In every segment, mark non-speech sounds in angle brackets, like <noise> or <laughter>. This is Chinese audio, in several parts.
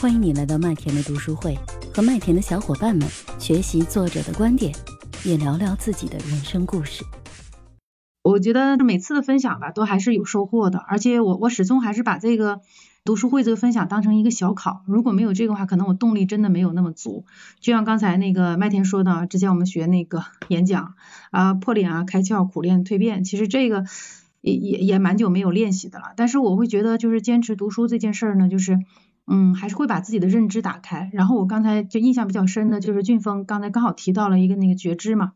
欢迎你来到麦田的读书会，和麦田的小伙伴们学习作者的观点，也聊聊自己的人生故事。我觉得每次的分享吧，都还是有收获的，而且我我始终还是把这个读书会这个分享当成一个小考，如果没有这个话，可能我动力真的没有那么足。就像刚才那个麦田说的，之前我们学那个演讲啊，破脸啊，开窍，苦练蜕变，其实这个也也也蛮久没有练习的了。但是我会觉得，就是坚持读书这件事儿呢，就是。嗯，还是会把自己的认知打开。然后我刚才就印象比较深的就是俊峰刚才刚好提到了一个那个觉知嘛，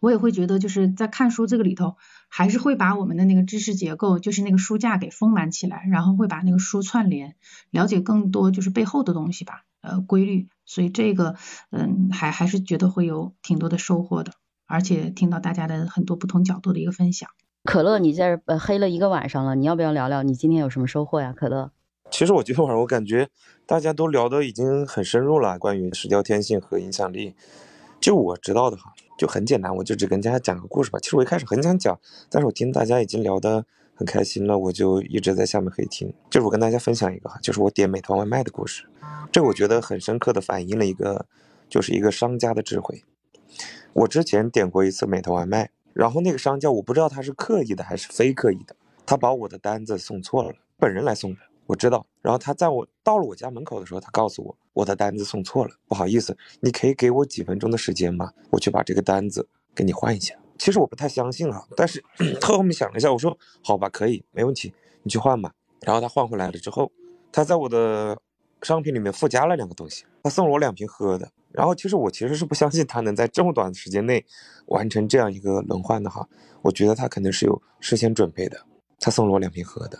我也会觉得就是在看书这个里头，还是会把我们的那个知识结构，就是那个书架给丰满起来，然后会把那个书串联，了解更多就是背后的东西吧，呃，规律。所以这个嗯，还还是觉得会有挺多的收获的，而且听到大家的很多不同角度的一个分享。可乐，你在这黑了一个晚上了，你要不要聊聊你今天有什么收获呀？可乐。其实我今天晚上我感觉大家都聊的已经很深入了，关于石雕天性和影响力。就我知道的哈，就很简单，我就只跟大家讲个故事吧。其实我一开始很想讲，但是我听大家已经聊得很开心了，我就一直在下面可以听。就是我跟大家分享一个哈，就是我点美团外卖的故事。这我觉得很深刻的反映了一个，就是一个商家的智慧。我之前点过一次美团外卖，然后那个商家我不知道他是刻意的还是非刻意的，他把我的单子送错了，本人来送的。我知道，然后他在我到了我家门口的时候，他告诉我我的单子送错了，不好意思，你可以给我几分钟的时间吗？我去把这个单子给你换一下。其实我不太相信啊，但是 <clears throat> 他后面想了一下，我说好吧，可以，没问题，你去换吧。然后他换回来了之后，他在我的商品里面附加了两个东西，他送了我两瓶喝的。然后其实我其实是不相信他能在这么短的时间内完成这样一个轮换的哈，我觉得他肯定是有事先准备的。他送了我两瓶喝的。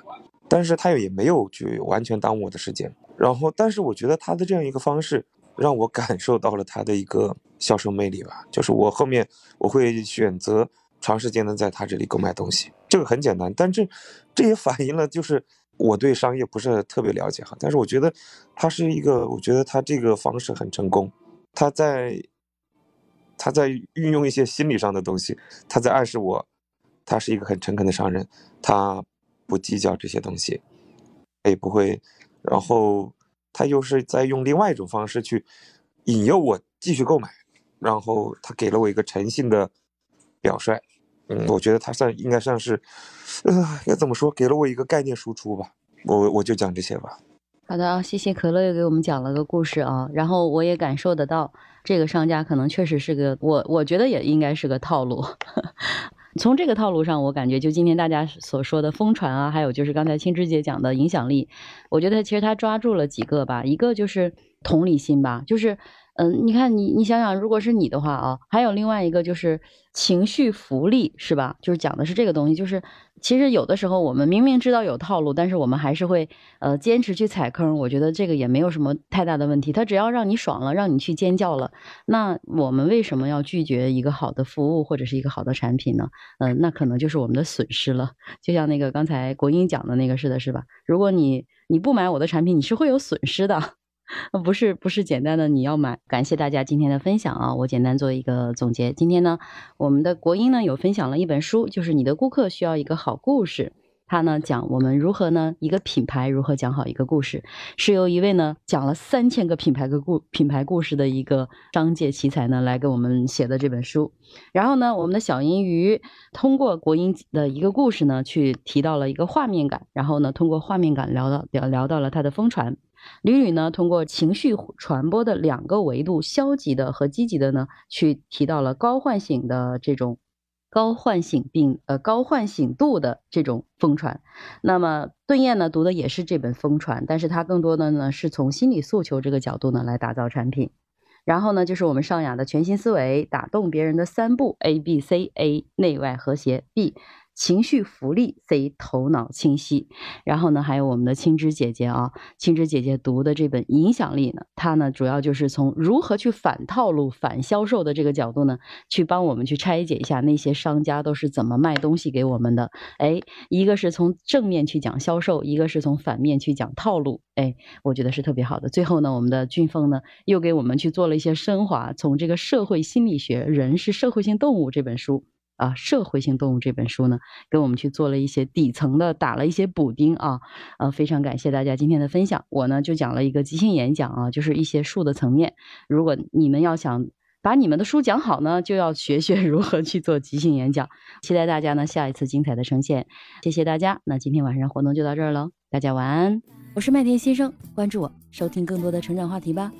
但是他也没有去完全耽误我的时间，然后，但是我觉得他的这样一个方式，让我感受到了他的一个销售魅力吧。就是我后面我会选择长时间的在他这里购买东西，这个很简单，但这这也反映了就是我对商业不是特别了解哈。但是我觉得他是一个，我觉得他这个方式很成功，他在他在运用一些心理上的东西，他在暗示我，他是一个很诚恳的商人，他。不计较这些东西，也不会，然后他又是在用另外一种方式去引诱我继续购买，然后他给了我一个诚信的表率，嗯，我觉得他算应该算是，呃，要怎么说，给了我一个概念输出吧，我我就讲这些吧。好的，谢谢可乐又给我们讲了个故事啊，然后我也感受得到，这个商家可能确实是个我，我觉得也应该是个套路。从这个套路上，我感觉就今天大家所说的疯传啊，还有就是刚才青芝姐讲的影响力，我觉得其实他抓住了几个吧，一个就是同理心吧，就是。嗯，你看你，你想想，如果是你的话啊，还有另外一个就是情绪福利，是吧？就是讲的是这个东西，就是其实有的时候我们明明知道有套路，但是我们还是会呃坚持去踩坑。我觉得这个也没有什么太大的问题，他只要让你爽了，让你去尖叫了，那我们为什么要拒绝一个好的服务或者是一个好的产品呢？嗯，那可能就是我们的损失了。就像那个刚才国英讲的那个似的，是吧？如果你你不买我的产品，你是会有损失的。不是不是简单的你要买，感谢大家今天的分享啊！我简单做一个总结。今天呢，我们的国英呢有分享了一本书，就是你的顾客需要一个好故事。他呢讲我们如何呢一个品牌如何讲好一个故事，是由一位呢讲了三千个品牌个故品牌故事的一个商界奇才呢来给我们写的这本书。然后呢，我们的小银鱼通过国英的一个故事呢，去提到了一个画面感，然后呢通过画面感聊到聊聊到了他的疯传。吕吕呢，通过情绪传播的两个维度，消极的和积极的呢，去提到了高唤醒的这种高唤醒并呃高唤醒度的这种疯传。那么顿燕呢，读的也是这本疯传，但是它更多的呢是从心理诉求这个角度呢来打造产品。然后呢，就是我们尚雅的全新思维，打动别人的三步：A B C A 内外和谐，B。情绪福利，C 头脑清晰，然后呢，还有我们的青芝姐姐啊，青芝姐姐读的这本《影响力》呢，它呢主要就是从如何去反套路、反销售的这个角度呢，去帮我们去拆解一下那些商家都是怎么卖东西给我们的。哎，一个是从正面去讲销售，一个是从反面去讲套路。哎，我觉得是特别好的。最后呢，我们的俊峰呢又给我们去做了一些升华，从这个社会心理学《人是社会性动物》这本书。啊社会性动物这本书呢，给我们去做了一些底层的打了一些补丁啊，呃，非常感谢大家今天的分享。我呢就讲了一个即兴演讲啊，就是一些术的层面。如果你们要想把你们的书讲好呢，就要学学如何去做即兴演讲。期待大家呢下一次精彩的呈现，谢谢大家。那今天晚上活动就到这儿了，大家晚安。我是麦田先生，关注我，收听更多的成长话题吧。